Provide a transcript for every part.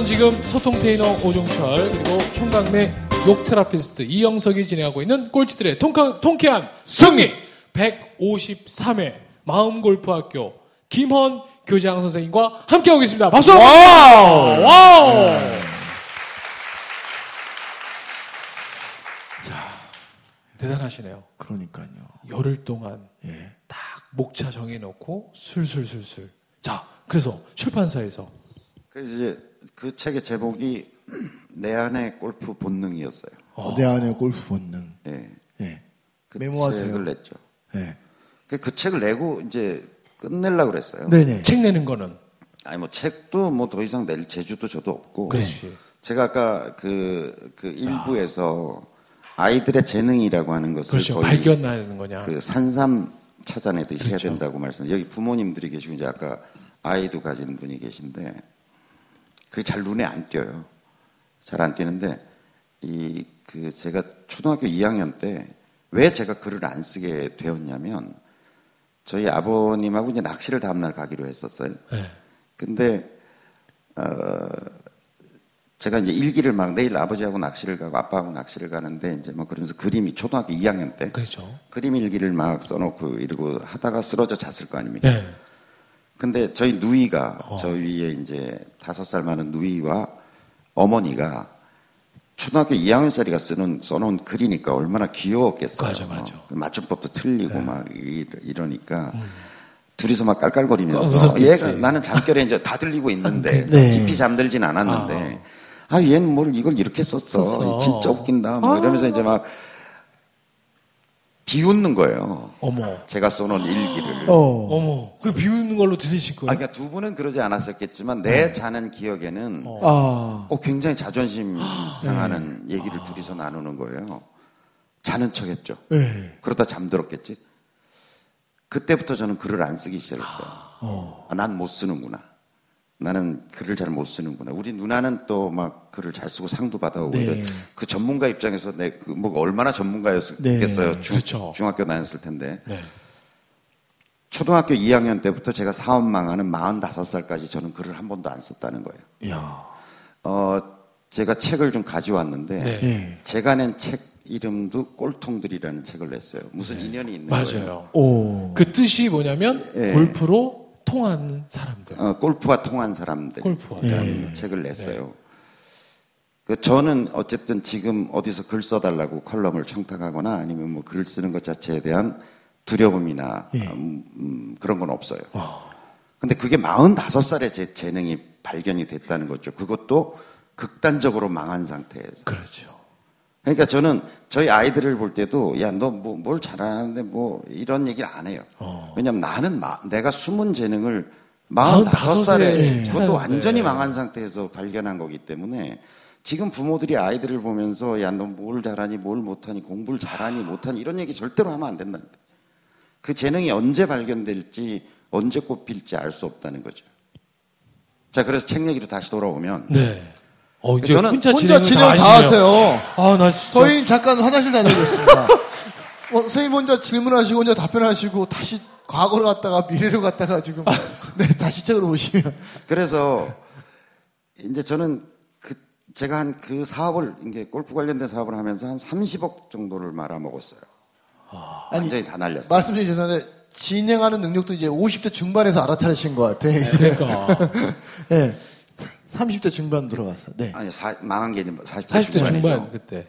자, 여러분은 지금 소통 테이너 오종철 그리고 총각네 욕 therapist 이영석이 진행하고 있는 꼴찌들의 통쾌한, 통쾌한 승리 153회 마음 골프 학교 김헌 교장 선생님과 함께하고 있습니다. 박수! Wow! Wow! 자, 대단하시네요. 그러니까요. 열흘 동안 예. 딱 목차 정해놓고 술술술술. 자, 그래서 출판사에서 그 이제 그 책의 제목이 내 안의 골프 본능이었어요. 어. 내 안의 골프 본능. 예. 예. 그 메모하세요. 책을 냈죠. 예. 그, 그 책을 내고 이제 끝내려고 그랬어요. 네네. 책 내는 거는 아니 뭐 책도 뭐 더 이상 낼 재주도 저도 없고. 그렇지. 제가 아까 그, 그 일부에서 아 이들의 재능이라고 하는 것을 그렇죠. 거의 발견하는 거냐. 그 산삼 찾아내듯이 그렇죠. 해야 된다고 말씀. 여기 부모님들이 계시고 이제 아까 아이도 가진 분이 계신데 그게 잘 눈에 안 띄어요. 잘 안 띄는데 이 그 제가 초등학교 2학년 때 왜 제가 글을 안 쓰게 되었냐면 저희 아버님하고 이제 낚시를 다음날 가기로 했었어요. 네. 근데 어 제가 이제 일기를 막 내일 아버지하고 낚시를 가고 아빠하고 낚시를 가는데 이제 뭐 그러면서 그림이 초등학교 2학년 때 그렇죠. 그림 일기를 막 써놓고 이러고 하다가 쓰러져 잤을 거 아닙니까? 네. 근데 저희 누이가 어. 저 위에 이제 다섯 살 많은 누이와 어머니가 초등학교 2학년짜리가 쓰는 써놓은 글이니까 얼마나 귀여웠겠어요. 맞아, 맞아. 어, 맞춤법도 틀리고 막 이- 이러니까 둘이서 막 깔깔거리면서 어. 얘가 나는 잠결에 이제 다 들리고 있는데 네. 깊이 잠들진 않았는데 아 얘는 뭘 이걸 이렇게 썼어, 썼어. 진짜 웃긴다 뭐 이러면서 이제 막 비웃는 거예요. 어머. 제가 써놓은 일기를. 어. 어머. 그 비웃는 걸로 들으실 거예요? 아, 그러니까 두 분은 그러지 않았었겠지만 내 자는 기억에는 어. 어. 아. 굉장히 자존심 상하는 얘기를 둘이서 나누는 거예요. 자는 척했죠. 예. 그러다 잠들었겠지. 그때부터 저는 글을 안 쓰기 시작했어요. 어. 아, 난못 쓰는구나. 나는 글을 잘 못 쓰는구나. 우리 누나는 또 막 글을 잘 쓰고 상도 받아오고 네. 그 전문가 입장에서 내 그 뭐 얼마나 전문가였겠어요. 네. 중, 그렇죠. 중학교 다녔을 텐데. 네. 초등학교 2학년 때부터 제가 사업 망하는 45살까지 저는 글을 한 번도 안 썼다는 거예요. 야. 어, 제가 책을 좀 가져왔는데 네. 예. 제가 낸 책 이름도 꼴통들이라는 책을 냈어요. 무슨 인연이 있는 거예요. 맞아요. 오. 그 뜻이 뭐냐면 예. 골프로 통하는 사람들. 어, 골프와 통한 사람들. 골프와 라는 책을 냈어요. 그 저는 어쨌든 지금 어디서 글 써달라고 컬럼을 청탁하거나 아니면 뭐 글 쓰는 것 자체에 대한 두려움이나 예. 음, 음, 그런 건 없어요. 근데 그게 45살에 제 재능이 발견이 됐다는 거죠. 그것도 극단적으로 망한 상태에서. 그렇죠. 그러니까 저는 저희 아이들을 볼 때도 야 너 뭐 뭘 잘하는데 뭐 이런 얘기를 안 해요. 어. 왜냐면 나는 마- 내가 숨은 재능을 45 45살에 살에 그것도. 완전히 망한 상태에서 발견한 거기 때문에 지금 부모들이 아이들을 보면서 야 너 뭘 잘하니 뭘 못하니 공부를 잘하니 못하니 이런 얘기 절대로 하면 안 된다니까. 그 재능이 언제 발견될지 언제 꽃필지 알 수 없다는 거죠. 자 그래서 책 얘기로 다시 돌아오면 네. 어, 이제 저는 혼자, 혼자 진행을 진행 다 하시네요. 하세요. 아, 나 진짜. 저희 잠깐 화장실 다녀오겠습니다. 어, 선생님 먼저 질문하시고 혼자 답변하시고 다시 과거로 갔다가 미래로 갔다가 지금 네 다시 책으로 오시면 그래서 이제 저는 그 제가 한 그 사업을 이게 골프 관련된 사업을 하면서 한 30억 정도를 말아먹었어요. 아니, 완전히 다 날렸어요. 말씀 중에 죄송한데 진행하는 능력도 이제 50대 중반에서 알아차리신 것 같아. 이제. 그러니까. 예. 30대 중반 들어갔어. 네. 아니 사- 망한 게 이제 40대, 40대 중반이죠. 중반, 그때.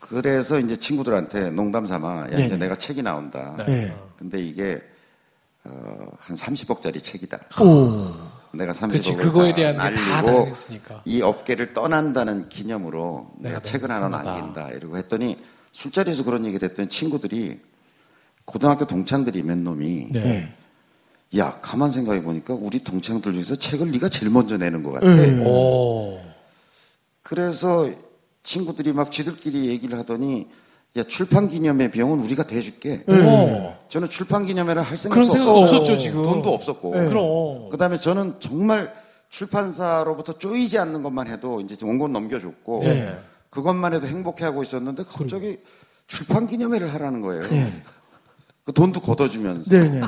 그래서 이제 친구들한테 농담 삼아 야 이제 네네. 내가 책이 나온다. 네. 근데 이게 어, 한 30억짜리 책이다. 오. 내가 30억을 그치, 그거에 대한 게다 날리고 당했으니까. 이 업계를 떠난다는 기념으로 내가 네, 책을 하나. 남긴다 이러고 했더니 술자리에서 그런 얘기를 했더니 친구들이 고등학교 동창들이 몇 놈이 네. 네. 야 가만 생각해 보니까 우리 동창들 중에서 책을 네가 제일 먼저 내는 것 같아. 네. 오. 그래서 친구들이 막 지들끼리 얘기를 하더니 야 출판 기념회 비용은 우리가 대줄게. 오. 저는 출판 기념회를 할 생각도 그런 생각 없었고 없었죠, 지금. 돈도 없었고. 네. 그럼. 그다음에 저는 정말 출판사로부터 쪼이지 않는 것만 해도 이제 원고 넘겨줬고 네. 그것만 해도 행복해하고 있었는데 갑자기 출판 기념회를 하라는 거예요. 네. 그 돈도 걷어주면서 네, 네.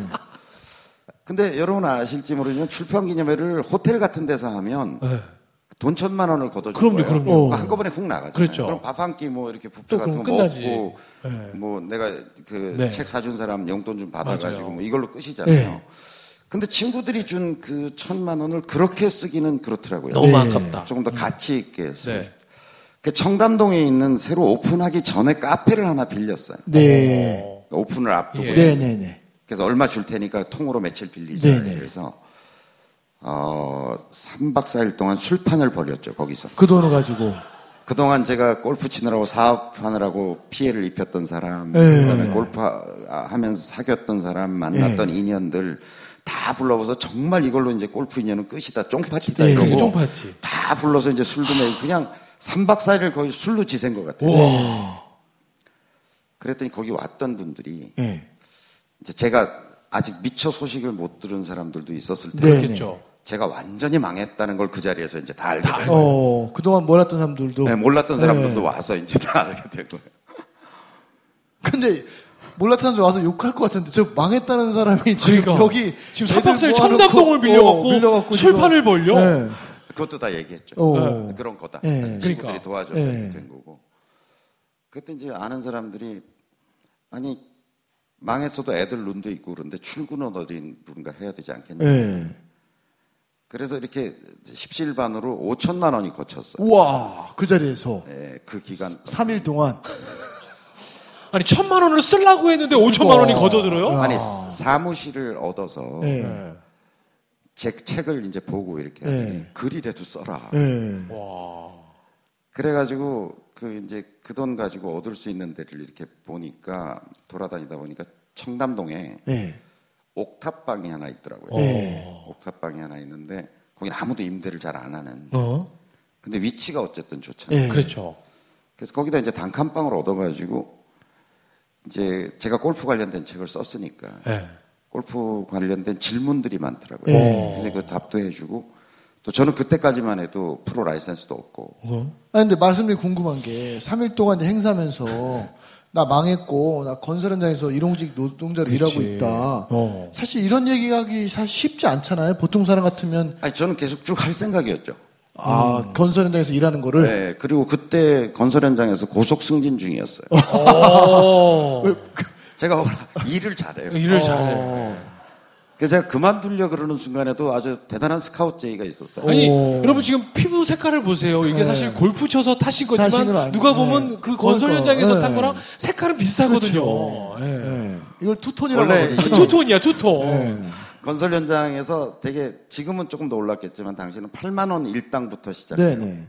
근데 여러분 아실지 모르지만 출판 기념회를 호텔 같은 데서 하면 네. 돈 천만 원을 걷어줄 그럼요, 거예요. 그럼요. 그러니까 한꺼번에 훅 나가죠. 그렇죠. 그럼 밥 한 끼 뭐 이렇게 뷔페 또 같은 거. 먹고 네. 뭐 내가 그 네. 책 사준 사람 용돈 좀 받아가지고. 뭐 이걸로 끝이잖아요. 네. 근데 친구들이 준 그 천만 원을 그렇게 쓰기는 그렇더라고요. 너무 네. 아깝다. 조금 더 가치 있게 쓰고 네. 그 청담동에 있는 새로 오픈하기 전에 카페를 하나 빌렸어요. 네. 어. 오픈을 앞두고 예. 네네네. 그래서 얼마 줄 테니까 통으로 며칠 빌리자. 네네. 그래서 어 3박 4일 동안 술판을 벌였죠, 거기서. 그 돈을 가지고. 그동안 제가 골프 치느라고 사업하느라고 피해를 입혔던 사람, 네. 그다음에 골프 하- 하면서 사귀었던 사람, 만났던 인연들 다 불러서 정말 이걸로 이제 골프 인연은 끝이다, 쫑파티다 네. 그게 이러고 쫑파티. 다 불러서 이제 술도 내고 그냥 3박 4일을 거의 술로 지샌 것 같아요. 우와. 그랬더니 거기 왔던 분들이 네. 이제 제가 아직 미처 소식을 못 들은 사람들도 있었을 때 네. 그렇겠죠. 제가 완전히 망했다는 걸 그 자리에서 이제 다 알게 된 거예요. 어, 그동안 몰랐던 사람들도. 네, 몰랐던 사람들도 네. 와서 이제 다 알게 된 거예요. 근데 몰랐던 사람들 와서 욕할 것 같은데 저 망했다는 사람이 지금 그러니까. 여기 지금 애들 3박 4일 모아놓고, 청담동을 빌려갖고 어, 빌려갖고 술판을 지금. 벌려? 네. 그것도 다 얘기했죠. 어. 그런 거다. 네. 친구들이 그러니까. 도와줘서 네. 이렇게 된 거고. 그때 이제 아는 사람들이 아니 망했어도 애들 눈도 있고 그런데 출근은 어디 누군가 해야 되지 않겠냐. 네. 그래서 이렇게 십시일반으로 5천만 원이 거쳤어요. 우와, 그 자리에서 네, 그 기간. 3일 동안. 아니 천만 원을 쓰려고 했는데 5천만 원이 걷어들어요? 아. 아니 사무실을 얻어서 네. 네. 제 책을 이제 보고 이렇게 네. 글이라도 써라. 네. 와. 그래가지고 그 이제 그 돈 가지고 얻을 수 있는 데를 이렇게 보니까 돌아다니다 보니까 청담동에 네. 옥탑방이 하나 있더라고요. 네. 옥탑방이 하나 있는데 거기는 아무도 임대를 잘 안 하는. 어? 근데 위치가 어쨌든 좋잖아요. 네. 그렇죠. 그래서 거기다 이제 단칸방을 얻어가지고 이제 제가 골프 관련된 책을 썼으니까 네. 골프 관련된 질문들이 많더라고요. 네. 그래서 그 답도 해주고 또 저는 그때까지만 해도 프로 라이센스도 없고 어? 아니, 근데 말씀이 궁금한 게 3일 동안 행사하면서 나 망했고 나 건설 현장에서 일용직 노동자로 일하고. 있다. 어. 사실 이런 얘기하기 사실 쉽지 않잖아요. 보통 사람 같으면 아니 저는 계속 쭉 할 생각이었죠. 아 건설 현장에서 일하는 거를 네, 그리고 그때 건설 현장에서 고속 승진 중이었어요. 어. 제가 일을 잘해요. 일을 잘해. 어. 그래서 제가 그만두려 그러는 순간에도 아주 대단한 스카우트 제의가 있었어요. 아니 오. 여러분 지금 피부 색깔을 보세요. 이게 네. 사실 골프 쳐서 타신 거지만 누가 네. 보면 그 건설 현장에서 네. 탄 거랑 색깔은 비슷하거든요. 그렇죠. 예. 네. 이걸 two-tone이라고 원래 하거든요. 이- two-tone이야 two-tone. 네. 건설 현장에서 되게 지금은 조금 더 올랐겠지만 당시는 8만 원 일당부터 시작해요. 네,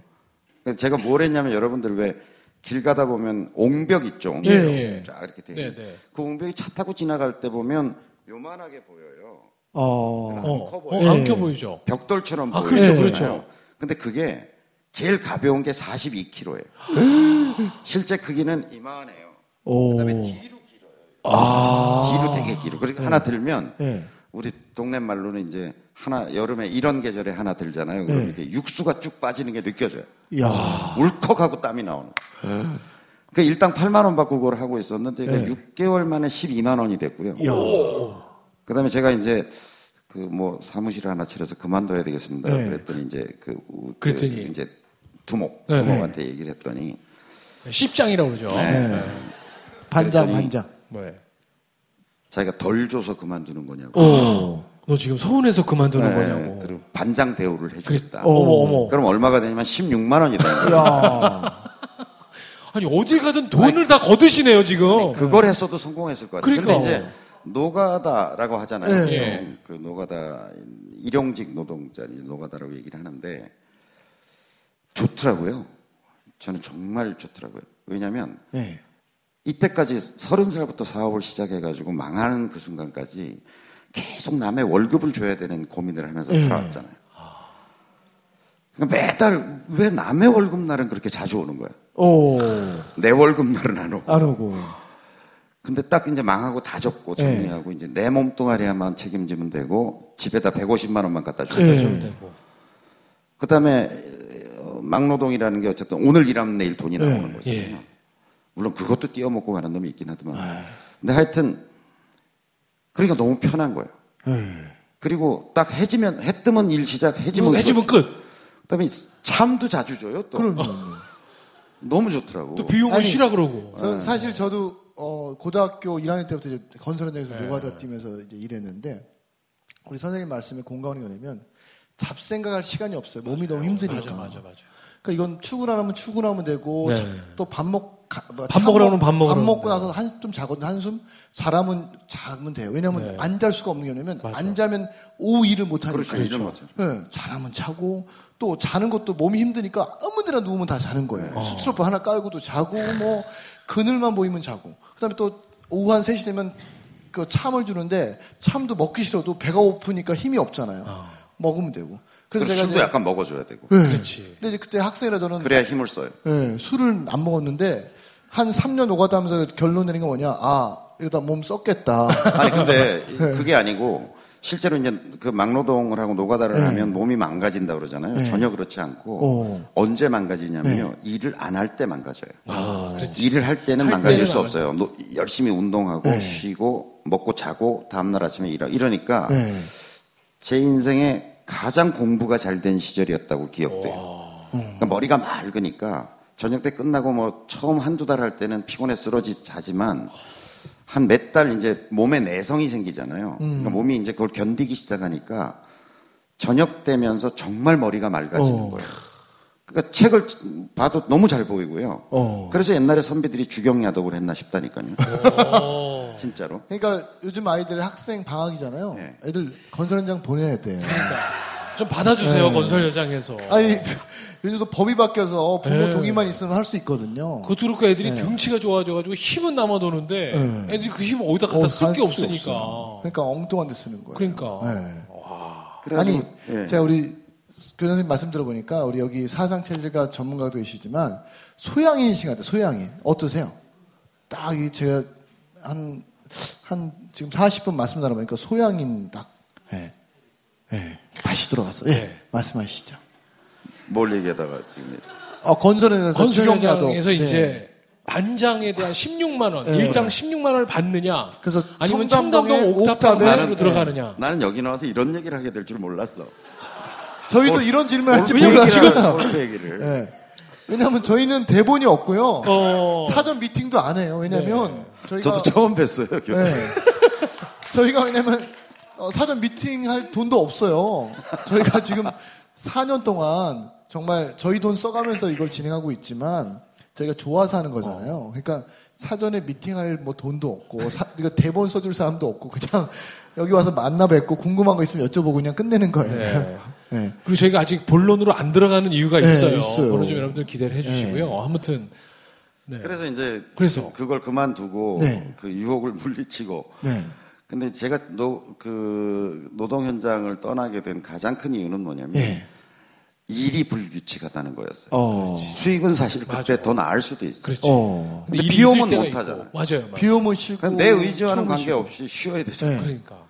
네. 제가 뭘 했냐면 여러분들 왜 길 가다 보면 옹벽 있죠. 옹벽. 예, 예. 쫙 이렇게 돼. 네. 네. 그 옹벽이 차 타고 지나갈 때 보면 요만하게 보여요. 어. 어, 커 어, 보여요. 안 네. 켜 보이죠. 벽돌처럼 아, 보여요. 그렇죠, 네. 그렇죠. 근데 그게 제일 가벼운 게 42kg예요. 실제 크기는 이만해요. 오. 그다음에 뒤로 길어요. 아. 뒤로 되게 길어. 그러니까 하나 들면 네. 우리 동네 말로는 이제 하나 여름에 이런 계절에 하나 들잖아요. 그럼 네. 이렇게 육수가 쭉 빠지는 게 느껴져요. 야. 울컥하고 땀이 나오는. 그 일당 8만 원 받고 그걸 하고 있었는데 네. 그 6개월 만에 12만 원이 됐고요. 야. 그 다음에 제가 이제 그 뭐 사무실을 하나 차려서 그만둬야 되겠습니다. 네. 그랬더니 이제 그, 그 그랬더니. 이제 두목 네. 두목한테 얘기를 했더니 십장이라고 그러죠. 네. 네. 반장 반장. 뭐 자기가 덜 줘서 그만두는 거냐고. 오. 너 지금 서운해서 그만두는 네, 거냐고. 그리고 반장 대우를 해주겠다. 어. 어머 어머. 그럼 얼마가 되냐면 16만 원이 되는 거예요. 야. 아니 어딜 가든 돈을 다 거두시네요 지금. 그걸 했어도 성공했을 것 같아요. 그러니까. 근데 이제 노가다라고 하잖아요. 네. 예. 그 노가다 일용직 노동자 노가다라고 얘기를 하는데 좋더라고요. 저는 정말 좋더라고요. 왜냐하면 네. 이때까지 서른 살부터 사업을 시작해가지고 망하는 그 순간까지 계속 남의 월급을 줘야 되는 고민을 하면서 예. 살아왔잖아요. 그러니까 매달 왜 남의 월급 날은 그렇게 자주 오는 거야? 오. 내 월급 날은 안 오고. 안 오고. 근데 딱 이제 망하고 다 접고 네. 정리하고 이제 내 몸뚱아리야만 책임지면 되고 집에다 150만 원만 갖다 주면 네. 되고. 그다음에 어, 막노동이라는 게 어쨌든 오늘 일하면 내일 돈이 네. 나오는 거죠. 예. 물론 그것도 띄어먹고 가는 놈이 있긴 하지만. 아. 근데 하여튼 그러니까 너무 편한 거예요. 네. 그리고 딱 해지면 해 뜨면 일 시작 해지면 해지면 끝. 끝. 그다음에 참도 자주 줘요 또. 그럼요. 너무 좋더라고. 또 비 오면 아니, 쉬라 그러고. 저- 사실 저도 어, 고등학교 1학년 때부터 이제 건설 현장에서 네. 노가다 뛰면서 이제 일했는데 우리 선생님 말씀에 공감이 뭐냐면 잡생각할 시간이 없어요. 몸이 너무 힘드니까. 맞아, 맞아, 맞아. 그러니까 이건 출근하면 출근하면 되고 네. 또밥 먹. 가- 뭐밥차 먹으러 먹- 가면 밥 먹으러 먹고 가면 나서 한숨 자거든 한숨 자라면 자면 돼요. 왜냐하면 네. 안 잘 수가 없는 게 뭐냐면 맞아. 안 자면 오후 일을 못 하니까. 그렇죠. 하죠. 네, 자라면 자고 또 자는 것도 몸이 힘드니까 아무데나 누우면 다 자는 거예요. 어. 수트로퍼 하나 깔고도 자고 뭐 그늘만 보이면 자고. 그다음에 또 오후 한 3시 되면 그 참을 주는데 참도 먹기 싫어도 배가 고프니까 힘이 없잖아요. 먹으면 되고. 그래서 제가 술도 이제 약간 먹어줘야 되고. 네. 그렇지. 근데 이제 그때 학생이라 저는 그래야 힘을 써요. 예, 술을 안 먹었는데 한 3년 오가다 하면서 결론 내린 건 뭐냐? 아, 이러다 몸 썩겠다. 아니 근데 네. 그게 아니고 실제로 이제 그 막노동을 하고 노가다를 네. 하면 몸이 망가진다 그러잖아요. 네. 전혀 그렇지 않고 어. 언제 망가지냐면요. 일을 안 할 때 망가져요. 아, 그렇지. 일을 할 때는 할 망가질 수 없어요. 노- 열심히 운동하고 네. 쉬고 먹고 자고 다음날 아침에 일하 이러니까 예. 제 인생에 가장 공부가 잘 된 시절이었다고 기억돼요. 그러니까 머리가 맑으니까 저녁 때 끝나고 뭐 처음 한두 달 할 때는 피곤해 쓰러지 자지만 한 몇 달 이제 몸에 내성이 생기잖아요. 그러니까 몸이 이제 그걸 견디기 시작하니까 저녁 되면서 정말 머리가 맑아지는 어. 거예요. 그러니까 책을 봐도 너무 잘 보이고요. 어. 그래서 옛날에 선배들이 주경야독을 했나 싶다니까요. 어. 진짜로. 그러니까 요즘 아이들 학생 방학이잖아요. 네. 애들 건설 현장 보내야 돼. 좀 받아주세요 네. 건설 현장에서. 아니, 요즘도 법이 바뀌어서 부모 네. 동의만 있으면 할 수 있거든요. 그것도 그렇고 애들이 등치가 좋아져가지고 힘은 남아도는데 네. 애들이 그 힘을 어디다 갖다 어, 쓸게할수 없으니까. 없어요. 그러니까 엉뚱한 데 쓰는 거예요. 그러니까. 네. 아니, 예. 제가 우리 교수님 말씀 들어보니까 우리 여기 사상 체질과 전문가도 계시지만 소양인이신 것 같아요. 소양인. 어떠세요? 딱이 제가 한, 한 지금 40분 말씀 나눠보니까 소양인 딱. 예. 예. 다시 돌아가서. 예. 네. 말씀하시죠. 뭘 얘기하다가 지금 어, 건설에서 건설 주경야도. 현장에서 네. 이제 반장에 대한 16만 원, 네. 일당 16만 원을 받느냐, 그래서 아니면 청담동 옥탑방 네. 들어가느냐. 나는 여기 나와서 이런 얘기를 하게 될 줄 몰랐어. 저희도 골- 이런 질문 할지 골프 몰랐어요. 얘기를. 왜냐하면 저희는 대본이 없고요. 어. 사전 미팅도 안 해요. 왜냐면 저희가 저도 처음 뵀어요. 교수. 네. 저희가 왜냐면 어, 사전 미팅 할 돈도 없어요. 저희가 지금 4년 동안 정말 저희 돈 써가면서 이걸 진행하고 있지만 저희가 좋아서 하는 거잖아요. 그러니까 사전에 미팅할 뭐 돈도 없고 사, 그러니까 대본 써줄 사람도 없고 그냥 여기 와서 만나 뵙고 궁금한 거 있으면 여쭤보고 그냥 끝내는 거예요. 네. 네. 그리고 저희가 아직 본론으로 안 들어가는 이유가 네, 있어요. 있어요. 그거는 좀 여러분들 기대를 해주시고요. 아무튼 네. 그래서 이제 그래서? 그걸 그만두고 네. 그 유혹을 물리치고 네. 근데 제가 노, 그 노동 현장을 떠나게 된 가장 큰 이유는 뭐냐면 예. 일이 불규칙하다는 거였어요. 어. 수익은 사실 그때 맞아. 더 나을 수도 있어요. 그렇죠. 어. 근데 일이 비 오면 있을 때가 못. 하잖아요. 맞아요. 맞아요. 비 오면 쉬고 내 의지와는. 관계없이 쉬어야 되잖아요. 네. 그러니까.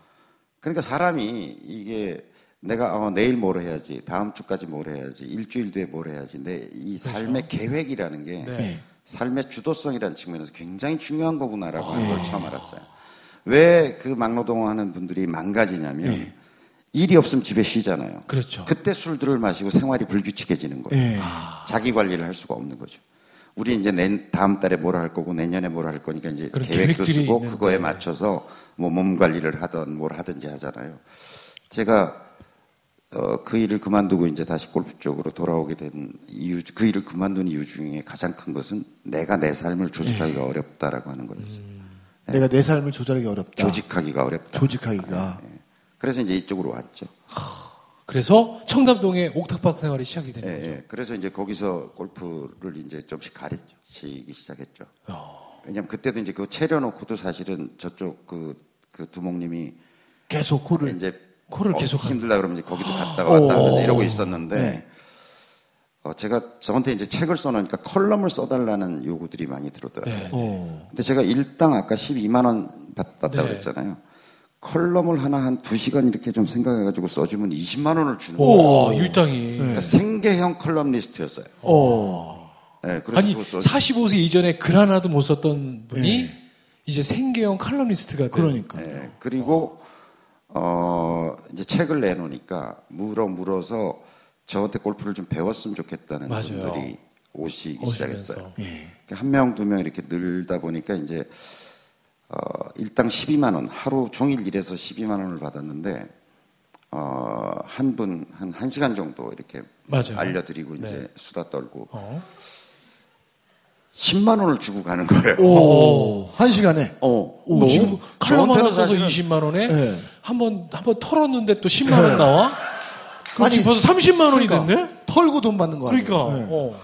그러니까 사람이 이게 내가 어, 내일 뭘 해야지, 다음 주까지 뭘 해야지, 일주일 뒤에 뭘 해야지, 내 이 삶의 계획이라는 게 그렇죠. 네. 네. 삶의 주도성이라는 측면에서 굉장히 중요한 거구나라고 하는 걸 처음 알았어요. 왜 그 막노동하는 분들이 망가지냐면 일이 없으면 집에 쉬잖아요. 그렇죠. 그때 술들을 마시고 생활이 불규칙해지는 거예요. 예. 자기 관리를 할 수가 없는 거죠. 우리 이제 내 다음 달에 뭘 할 거고 내년에 뭘 할 거니까 이제 계획도 쓰고. 그거에 맞춰서 뭐 몸 관리를 하든 뭘 하든지 하잖아요. 제가 어, 그 일을 그만두고 이제 다시 골프 쪽으로 돌아오게 된 이유, 그 일을 그만둔 이유 중에 가장 큰 것은 내가 내 삶을 조직하기가 어렵다라고 하는 거였어요. 내가 내 삶을 조절하기 어렵다. 조직하기가 어렵다. 조직하기가. 그래서 이제 이쪽으로 왔죠. 그래서 청담동에 옥탑방 생활이 시작이 예, 되는 거죠. 예. 그래서 이제 거기서 골프를 이제 좀씩 가르치기 시작했죠. 어. 왜냐면 그때도 이제 그거 차려놓고도 사실은 저쪽 그, 그 두목님이 계속 코를 이제 코를 어, 계속 힘들다 그러면 이제 거기도 갔다가 왔다 하면서 이러고 있었는데 네. 어, 제가 저한테 이제 책을 써놓으니까 컬럼을 써달라는 요구들이 많이 들어오더라고요. 네. 어. 근데 제가 일당 아까 12만 원 받았다고 네. 그랬잖아요. 컬럼을 하나 한 두 시간 이렇게 좀 생각해가지고 써주면 20만 원을 주는 거예요. 오, 일당이. 그러니까 생계형 컬럼 리스트였어요. 어. 네, 그래서 아니, 그거 써- 45세 이전에 글 하나도 못 썼던 분이 네. 이제 생계형 칼럼니스트가 된. 그러니까. 네, 그리고 어, 이제 책을 내놓으니까 물어 물어서 저한테 골프를 좀 배웠으면 좋겠다는 맞아요. 분들이 오시기 오시면서. 시작했어요. 한 명, 두 명 이렇게 늘다 보니까 이제 어, 일당 12만 원, 하루 종일 일해서 12만 원을 받았는데 어, 한 분 한 1시간 정도 이렇게 맞아요. 알려드리고 이제 네. 수다 떨고 어. 10만 원을 주고 가는 거예요. 오, 한 시간에. 어. 오, 지금 칼럼 하나 써서 사실은 20만 원에 네. 한번 한 번 털었는데 또 10만 원 나와? 아니, 지금 벌써 30만 원이 그러니까 됐네? 털고 돈 받는 거 아니에요? 그러니까. 네. 어.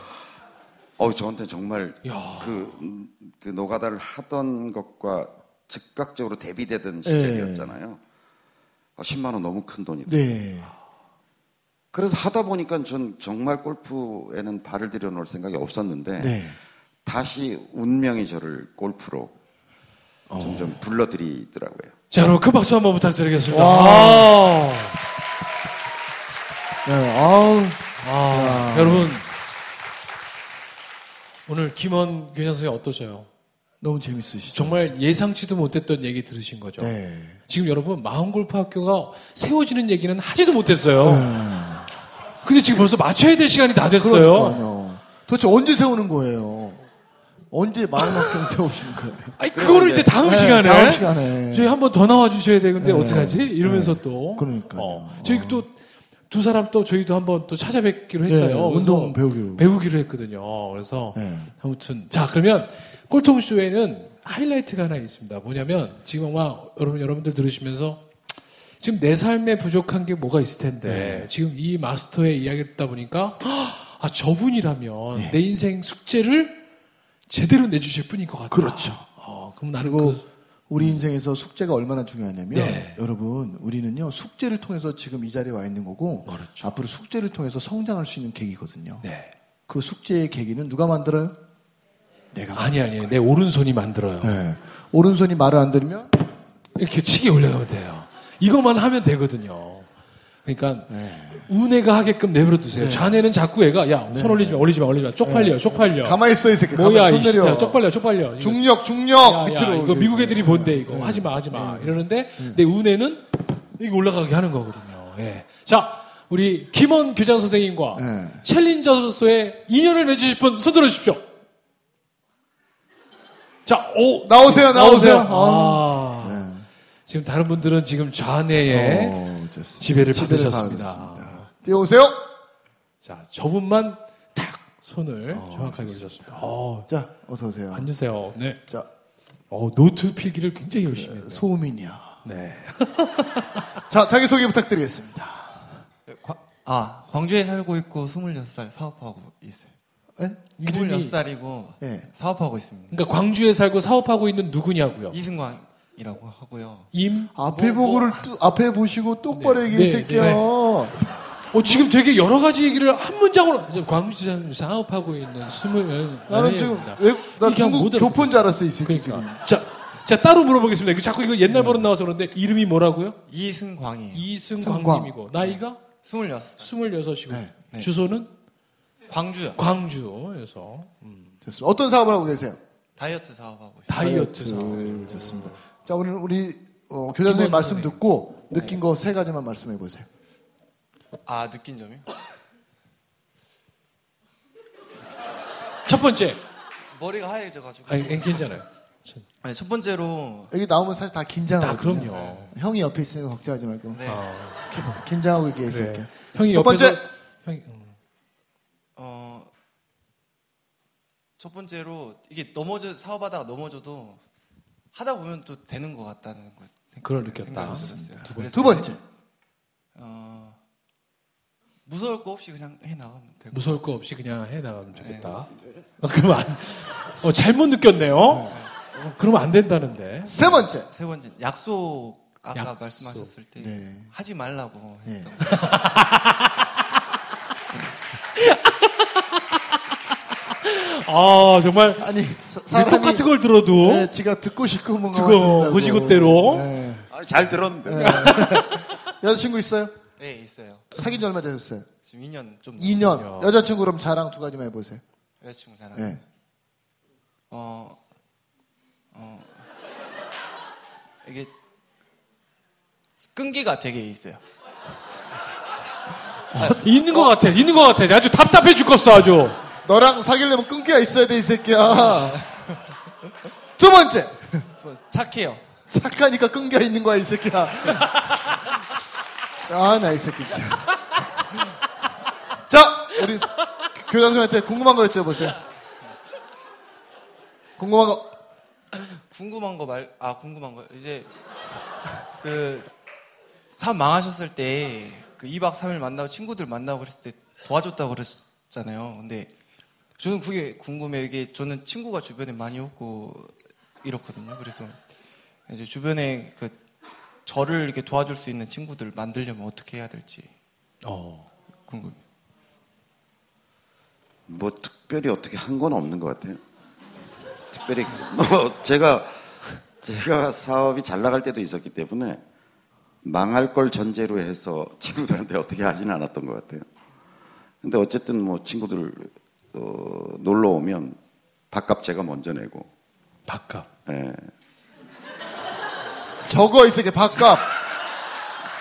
어, 저한테 정말 야. 그, 음, 그 노가다를 하던 것과 즉각적으로 대비되던 시절이었잖아요. 아, 10만 원 너무 큰 돈이다. 네. 그래서 하다 보니까 전 정말 골프에는 발을 들여놓을 생각이 없었는데 네. 다시 운명이 저를 골프로 점점 불러들이더라고요. 자, 여러분 큰 박수 한번 부탁드리겠습니다. 와. 아, 네. 아우. 아, 여러분 오늘 김원 교장 선생님 어떠세요? 너무 재밌으시죠? 정말 예상치도 못했던 얘기 들으신 거죠. 네. 지금 여러분 마음골프 학교가 세워지는 얘기는 하지도 못했어요. 근데 지금 벌써 맞춰야 될 시간이 다 됐어요. 네. 그러니까요. 도대체 언제 세우는 거예요? 언제 마음학교 세우시는 거예요? 아니 그거는 이제 다음 네, 시간에 다음 시간에. 저희 한 번 더 나와 주셔야 되는데 네. 어떡하지? 이러면서 네. 또 그러니까요. 어. 저희 또 두 사람 또 저희도 한번 또 찾아뵙기로 네, 했어요. 운동 배우기로. 배우기로 했거든요. 그래서 네. 아무튼 자 그러면 꼴통 쇼에는 하이라이트가 하나 있습니다. 뭐냐면 지금 아마 여러분 여러분들 들으시면서 지금 내 삶에 부족한 게 뭐가 있을 텐데 네. 지금 이 마스터의 이야기를 듣다 보니까 아 저분이라면 네. 내 인생 숙제를 제대로 내주실 분인 것 같다. 그렇죠. 어, 그럼 나는 그리고 그, 우리 인생에서 숙제가 얼마나 중요하냐면 네. 여러분 우리는요 숙제를 통해서 지금 이 자리에 와 있는 거고 그렇죠. 앞으로 숙제를 통해서 성장할 수 있는 계기거든요. 네. 그 숙제의 계기는 누가 만들어요? 내가 아니 아니 내 오른손이 만들어요. 네. 오른손이 말을 안 들으면 이렇게 치기 올려가면 돼요. 이것만 하면 되거든요. 그러니까 운애가 하게끔 내버려 두세요. 자네는 자꾸 애가 야 손 올리지 마 올리지 마 올리지 마 쪽팔려 쪽팔려. 가만히 있어 이 새끼. 뭐야 이. 진짜 쪽팔려 쪽팔려. 중력 중력 야, 야, 밑으로. 이거 미국 애들이 본대 이거 하지 마 하지 마 이러는데 내 운에는 이거 올라가게 하는 거거든요. 예. 자 우리 김원 교장 선생님과 네. 챌린저로서의 인연을 맺으실 분 손들어 주십시오. 자, 오 나오세요 나오세요. 아, 네. 지금 다른 분들은 지금 좌뇌에 어. 지배를 지배를 받으셨습니다. 받았습니다. 뛰어오세요. 자, 저분만 탁 손을 정확하게 올리셨습니다. 어, 자 어서 오세요. 앉으세요. 네. 자 어, 노트 필기를 굉장히 열심히 했네요. 소민이야. 네. 자 자기 소개 부탁드리겠습니다. 과- 아, 광주에 살고 있고 26살 사업하고 있어요. 네? 이름이- 26살이고 네. 사업하고 있습니다. 그러니까 광주에 살고 사업하고 있는 누구냐고요? 이승광 이라고 하고요. 임. 앞에 뭐, 보고를 또- 앞에 보시고 똑바로 네, 얘기해 이 네, 새끼야. 네. 어, 지금 되게 여러 가지 얘기를 한 문장으로 이제 광주 사업하고 있는 스물 나는 아니, 지금 나- 외, 나 이게 중국 못 알아- 교포인 줄 알았어 이 새끼 지금. 그러니까 자, 자 따로 물어보겠습니다. 이거 자꾸 이거 옛날 버릇 나와서 그런데 이름이 뭐라고요? 이승광이에요. 이승광님이고 나이가 26살. 26이고 네. 주소는 광주요. 광주에서 됐습니다. 어떤 사업을 하고 계세요? 다이어트 사업하고 있어요. 다이어트 사업. 다이어트. 좋습니다. 자 오늘 우리 어, 교장 선생님 말씀 듣고 느낀 거 세 가지만 말씀해 보세요. 아, 느낀 점이요? 첫 번째, 머리가 하얘져가지고. 아니 괜찮아요. 아니, 첫 번째로, 여기 나오면 사실 다 긴장하거든요. 아, 그럼요. 형이 옆에 있으니까 걱정하지 말고 네. 아, 기- 긴장하고 얘기해 이 그래. 형이 첫 옆에서 번째. 형이 음. 어, 첫 번째로, 이게 넘어져, 사업하다가 넘어져도 하다 보면 또 되는 것 같다는 거. 생- 그걸 느꼈다. 들었어요. 그래서 두 번째. 어, 무서울 거 없이 그냥 해 나가면 되고. 무서울 거 없이 그냥 해 나가면 좋겠다. 어, 그러면 안, 어, 잘못 느꼈네요. 어, 그러면 안 된다는데. 세 번째. 세 번째 약속 아까 약속. 말씀하셨을 때 네. 하지 말라고 네. 했던 아 정말 아니 사, 사람이 똑같은 걸 들어도 네, 지가 듣고 싶고 뭔가 지금. 고지고대로. 네. 아니, 잘 들었는데. 여자친구 있어요? 네 있어요 사귄 지 얼마 되셨어요? 지금 2년 좀 2년. 여자친구 그럼 자랑 두 가지만 해보세요. 여자친구 자랑 네. 어, 어 이게 끈기가 되게 있어요. 있는 것 같아, 있는 것 같아. 아주 답답해 죽겠어, 아주. 너랑 사귀려면 끈기가 있어야 돼, 이 새끼야. 두 번째. 착해요. 착하니까 끈기가 있는 거야, 이 새끼야. 아, 나 이 새끼. 자, 우리 교장 선생님한테 궁금한 거 여쭤보세요. 궁금한 거. 궁금한 거 말, 아, 궁금한 거. 이제, 그, 사업 망하셨을 때, 그 2박 3일 만나고 친구들 만나고 그랬을 때 도와줬다고 그랬잖아요. 근데, 저는 그게 궁금해요. 이게 저는 친구가 주변에 많이 없고 이렇거든요. 그래서, 이제 주변에 그, 저를 이렇게 도와줄 수 있는 친구들 만들려면 어떻게 해야 될지 어. 궁금해요. 뭐 특별히 어떻게 한 건 없는 것 같아요. 특별히 뭐 제가 제가 사업이 잘 나갈 때도 있었기 때문에 망할 걸 전제로 해서 친구들한테 어떻게 하지는 않았던 것 같아요. 근데 어쨌든 뭐 친구들 어, 놀러 오면 밥값 제가 먼저 내고 밥값. 예. 적어, 이 새끼, 밥값.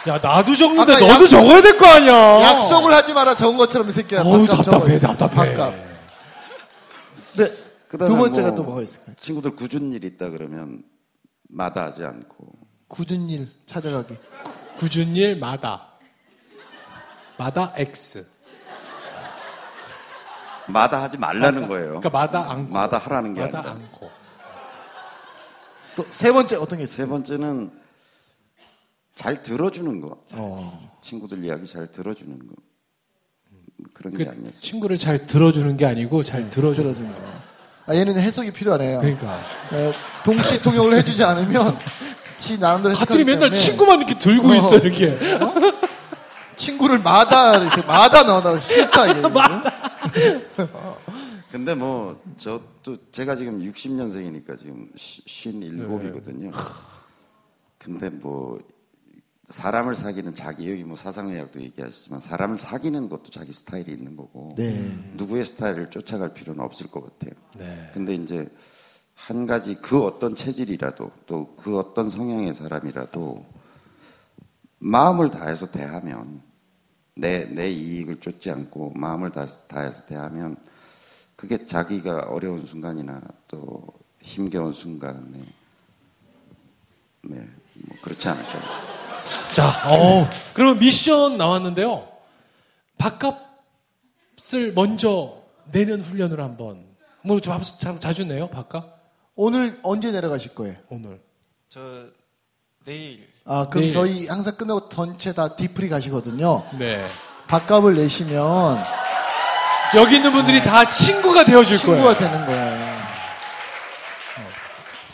야, 나도 적는데 아까 너도 약- 적어야 될 거 아니야. 약속을 하지 마라, 적은 것처럼 이 새끼야. 어우, 밥값 답답해, 적어. 답답해. 밥값. 네. 그다음에 두 번째가 뭐 또 뭐가 있을까요? 친구들 굳은 일 있다 그러면 마다하지 않고 굳은 일 찾아가기. 굳은 일 마다. 마다 X. 마다 하지 말라는 거예요. 그러니까 마다 않고. 마다 하라는 게 마다 아니라. 않고. 또 세 번째 어떤 게세 있어요? 번째는 잘 들어주는 거. 어. 친구들 이야기 잘 들어주는 거. 그런 그 게 아니었어요. 친구를 잘 들어주는 게 아니고 잘 들어주는 들어주는 거. 아, 얘는 해석이 필요하네요. 그러니까. 에, 동시 통역을 해주지 않으면 지 나름대로 가들이 맨날 친구만 이렇게 들고 어. 있어, 이렇게. 친구를 마다 마다 넣어놔 싫다 이게. 근데 뭐 저도 제가 지금 60년생이니까 지금 57이거든요. 근데 뭐 사람을 사귀는 자기 여기 뭐 사상의학도 얘기하시지만 사람을 사귀는 것도 자기 스타일이 있는 거고 네. 누구의 스타일을 쫓아갈 필요는 없을 것 같아요. 네. 근데 이제 한 가지 그 어떤 체질이라도 또 그 어떤 성향의 사람이라도 마음을 다해서 대하면 내, 내 이익을 쫓지 않고 마음을 다, 다해서 대하면 그게 자기가 어려운 순간이나 또 힘겨운 순간에 네, 뭐 그렇지 않을까요? 자, 어, 그러면 미션 나왔는데요. 밥값을 먼저 내는 훈련을 한번. 뭐, 좀 자- 자주 내요, 밥값? 오늘 언제 내려가실 거예요? 오늘. 저, 내일, 아 그럼 내일. 저희 항상 끝나고 전체 다 디프리 가시거든요. 네. 밥값을 내시면 여기 있는 분들이 다 친구가 되어줄 친구가 거예요. 되는 거예요.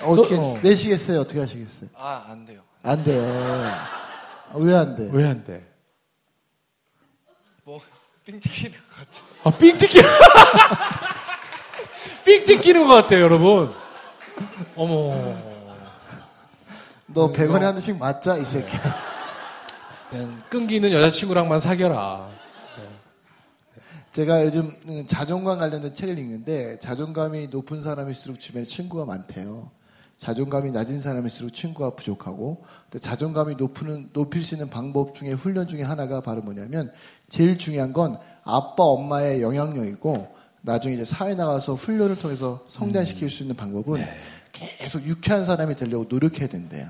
어떻게 너- 어. 내시겠어요? 어떻게 하시겠어요? 아, 안 돼요. 안 돼요. 왜 안 돼? 왜 안 돼? 뭐, 삥 튀기는 것 같아요. 아, 삥 뜯기. 삥 뜯기는 것 같아요, 여러분. 어머. 너 100원에 한 대씩 맞자 이 새끼야. 그냥 끈기는 여자친구랑만 사겨라. 제가 요즘 자존감 관련된 책을 읽는데 자존감이 높은 사람일수록 주변에 친구가 많대요. 자존감이 낮은 사람일수록 친구가 부족하고 또 자존감이 높은, 높일 수 있는 방법 중에 훈련 중에 하나가 바로 뭐냐면 제일 중요한 건 아빠 엄마의 영향력이고 나중에 이제 사회 나가서 훈련을 통해서 성장시킬 수 있는 방법은 계속 유쾌한 사람이 되려고 노력해야 된대요.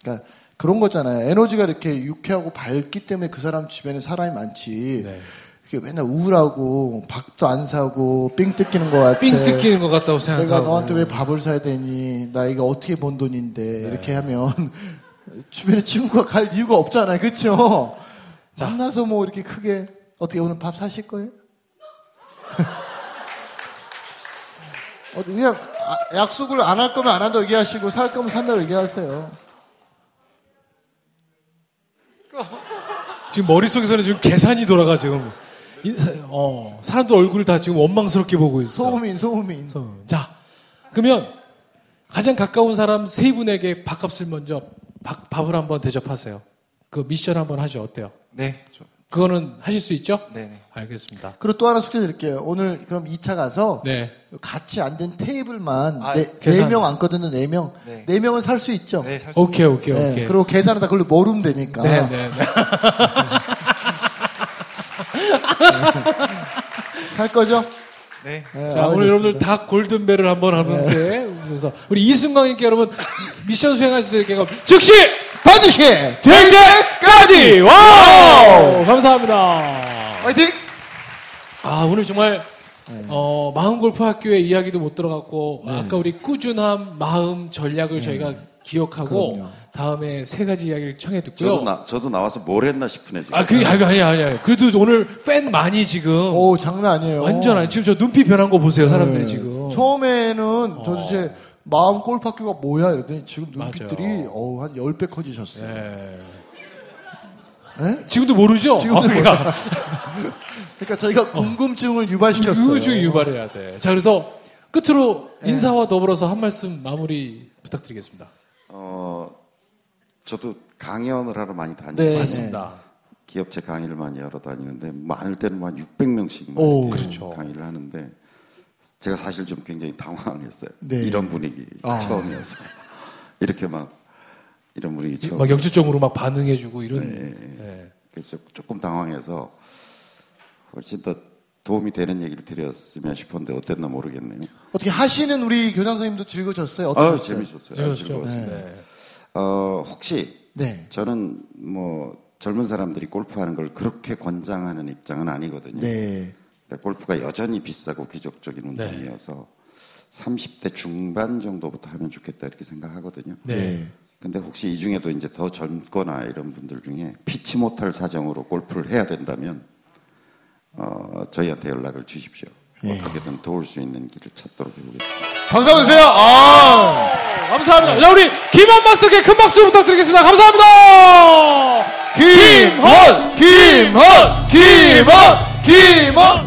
그러니까 그런 거잖아요. 에너지가 이렇게 유쾌하고 밝기 때문에 그 사람 주변에 사람이 많지. 네. 이게 맨날 우울하고 밥도 안 사고 삥 뜯기는 것 같아. 삥 뜯기는 것 같다고 생각하고. 내가 너한테 왜 밥을 사야 되니? 나 이거 어떻게 번 돈인데 이렇게 하면 주변에 친구가 갈 이유가 없잖아요, 그렇죠? 만나서 뭐 이렇게 크게 어떻게 오늘 밥 사실 거예요? 어, 그냥 아, 약속을 안 할 거면 안 한다고 얘기하시고 살 거면 산다고 얘기하세요. 지금 머릿속에서는 지금 계산이 돌아가, 지금. 이- 어, 사람들 얼굴을 다 지금 원망스럽게 보고 있어. 소음인, 소음인. 소- 자, 그러면 가장 가까운 사람 세 분에게 밥값을 먼저 밥, 밥을 한번 대접하세요. 그 미션 한번 하죠. 어때요? 네, 저, 그거는 하실 수 있죠? 네네. 알겠습니다. 그리고 또 하나 숙제 드릴게요. 오늘 그럼 2차 가서 네. 같이 앉은 테이블만 아, 네, 계산. 4명 앉거든요. 4명. 네. 네. 명은 살 수 있죠. 네, 살 수 오케이, 오케이, 네, 오케이. 그리고 계산은 다 그걸로 모르면 되니까. 네, 네, 네. 살 거죠? 네. 네, 자, 오늘 여러분들 다 골든벨을 한번 하는데, 그래서 우리 이승광님께 여러분 미션 수행하실 수 있게 즉시 반드시 될 때까지! Wow! 감사합니다. 화이팅! 아, 오늘 정말, 어, 마음 골프 학교의 이야기도 못 들어갔고, 아까 우리 꾸준함, 마음, 전략을 저희가 기억하고, 그럼요. 다음에 세 가지 이야기를 청해 듣고요. 저도 나 저도 나와서 뭘 했나 싶으네 지금. 아, 그게, 아니, 아니, 아니. 그래도 오늘 팬 많이 지금, 오, 장난 아니에요. 완전 아니, 지금 저 눈빛 변한 거 보세요, 사람들이 네. 지금. 처음에는 도대체 마음 골프학교가 뭐야 이러더니 지금. 눈빛들이 어우, 한 10배 커지셨어요. 네. 네? 지금도 모르죠? 지금도 아, 그러니까 그러니까 저희가 궁금증을 유발시켰어요. 그거 좀 유발해야 돼. 자, 그래서 끝으로 인사와 더불어서 한 말씀 마무리 부탁드리겠습니다. 어 저도 강연을 하러 많이 다니고 네. 맞습니다. 기업체 강의를 많이 하러 다니는데 많을 때는 뭐한 600명씩 오, 그렇죠. 강의를 하는데 제가 사실 좀 굉장히 당황했어요. 네. 이런 분위기 아. 처음이어서 이렇게 막 이런 분위기 처음. 막 역질적으로 막 반응해주고 이런. 네. 네. 그래서 조금 당황해서 훨씬 더 도움이 되는 얘기를 드렸으면 싶었는데 어땠나 모르겠네요. 어떻게 하시는 우리 교장 선생님도 즐거우셨어요? 아 어떠셨어요? 재밌었어요. 아주 그렇죠. 즐거웠어요. 네. 어, 혹시 네. 저는 뭐 젊은 사람들이 골프하는 걸 그렇게 권장하는 입장은 아니거든요. 네. 그러니까 골프가 여전히 비싸고 귀족적인 운동이어서 30대 중반 정도부터 하면 좋겠다 이렇게 생각하거든요. 네. 근데 혹시 이 중에도 이제 더 젊거나 이런 분들 중에 피치 못할 사정으로 골프를 해야 된다면 어, 저희한테 연락을 주십시오. 예. 어떻게든 도울 수 있는 길을 찾도록 해보겠습니다. 주세요. 아! 감사합니다. 자, 우리 김원 마스터께 큰 박수 부탁드리겠습니다. 감사합니다. 김헌! 김헌! 김헌! 김헌!